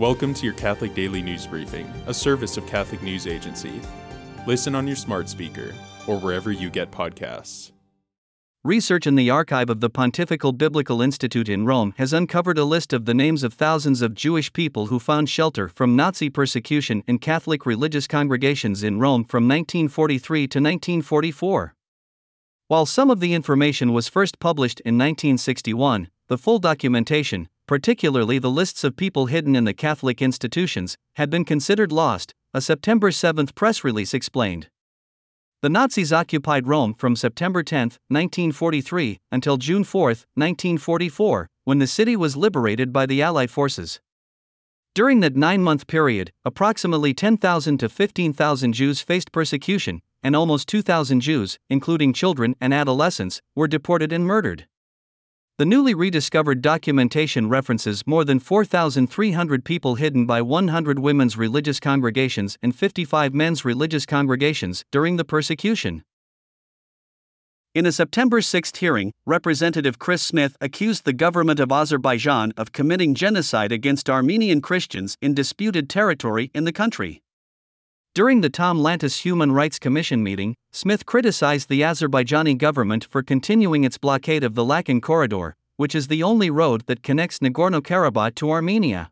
Welcome to your Catholic Daily News Briefing, a service of Catholic News Agency. Listen on your smart speaker or wherever you get podcasts. Research in the archive of the Pontifical Biblical Institute in Rome has uncovered a list of the names of thousands of Jewish people who found shelter from Nazi persecution in Catholic religious congregations in Rome from 1943 to 1944. While some of the information was first published in 1961, the full documentation, particularly the lists of people hidden in the Catholic institutions, had been considered lost, a September 7 press release explained. The Nazis occupied Rome from September 10, 1943, until June 4, 1944, when the city was liberated by the Allied forces. During that nine month period, approximately 10,000 to 15,000 Jews faced persecution, and almost 2,000 Jews, including children and adolescents, were deported and murdered. The newly rediscovered documentation references more than 4,300 people hidden by 100 women's religious congregations and 55 men's religious congregations during the persecution. In a September 6 hearing, Representative Chris Smith accused the government of Azerbaijan of committing genocide against Armenian Christians in disputed territory in the country. During the Tom Lantos Human Rights Commission meeting, Smith criticized the Azerbaijani government for continuing its blockade of the Lachin Corridor, which is the only road that connects Nagorno Karabakh to Armenia.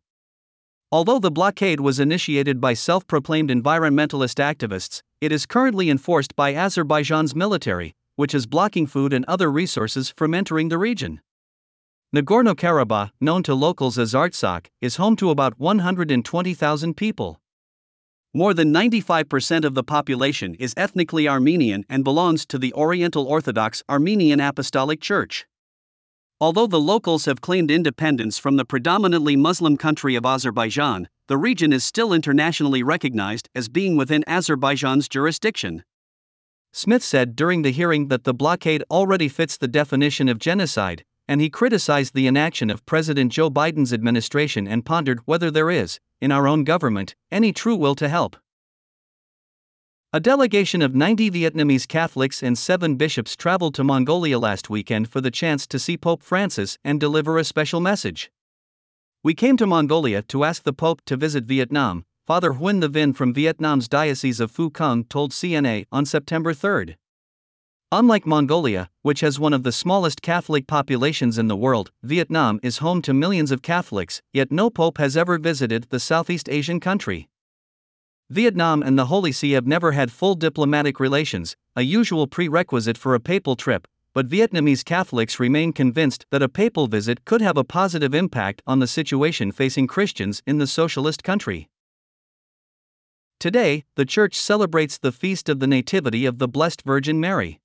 Although the blockade was initiated by self proclaimed environmentalist activists, it is currently enforced by Azerbaijan's military, which is blocking food and other resources from entering the region. Nagorno Karabakh, known to locals as Artsakh, is home to about 120,000 people. More than 95% of the population is ethnically Armenian and belongs to the Oriental Orthodox Armenian Apostolic Church. Although the locals have claimed independence from the predominantly Muslim country of Azerbaijan, the region is still internationally recognized as being within Azerbaijan's jurisdiction. Smith said during the hearing that the blockade already fits the definition of genocide, and he criticized the inaction of President Joe Biden's administration and pondered whether there is, in our own government, any true will to help. A delegation of 90 Vietnamese Catholics and seven bishops traveled to Mongolia last weekend for the chance to see Pope Francis and deliver a special message. We came to Mongolia to ask the Pope to visit Vietnam, Father Huynh The Vinh from Vietnam's Diocese of Phu Cuong told CNA on September 3. Unlike Mongolia, which has one of the smallest Catholic populations in the world, Vietnam is home to millions of Catholics, yet no pope has ever visited the Southeast Asian country. Vietnam and the Holy See have never had full diplomatic relations, a usual prerequisite for a papal trip, but Vietnamese Catholics remain convinced that a papal visit could have a positive impact on the situation facing Christians in the socialist country. Today, the Church celebrates the feast of the Nativity of the Blessed Virgin Mary.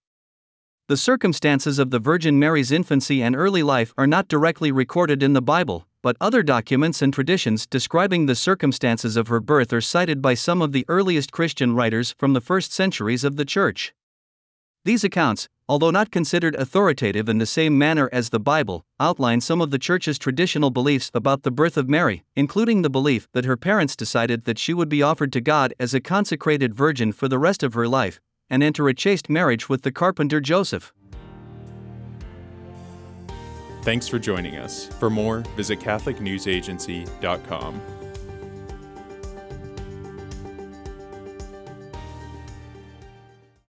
The circumstances of the Virgin Mary's infancy and early life are not directly recorded in the Bible, but other documents and traditions describing the circumstances of her birth are cited by some of the earliest Christian writers from the first centuries of the Church. These accounts, although not considered authoritative in the same manner as the Bible, outline some of the Church's traditional beliefs about the birth of Mary, including the belief that her parents decided that she would be offered to God as a consecrated virgin for the rest of her life, and enter a chaste marriage with the carpenter Joseph. Thanks for joining us. For more, visit CatholicNewsAgency.com.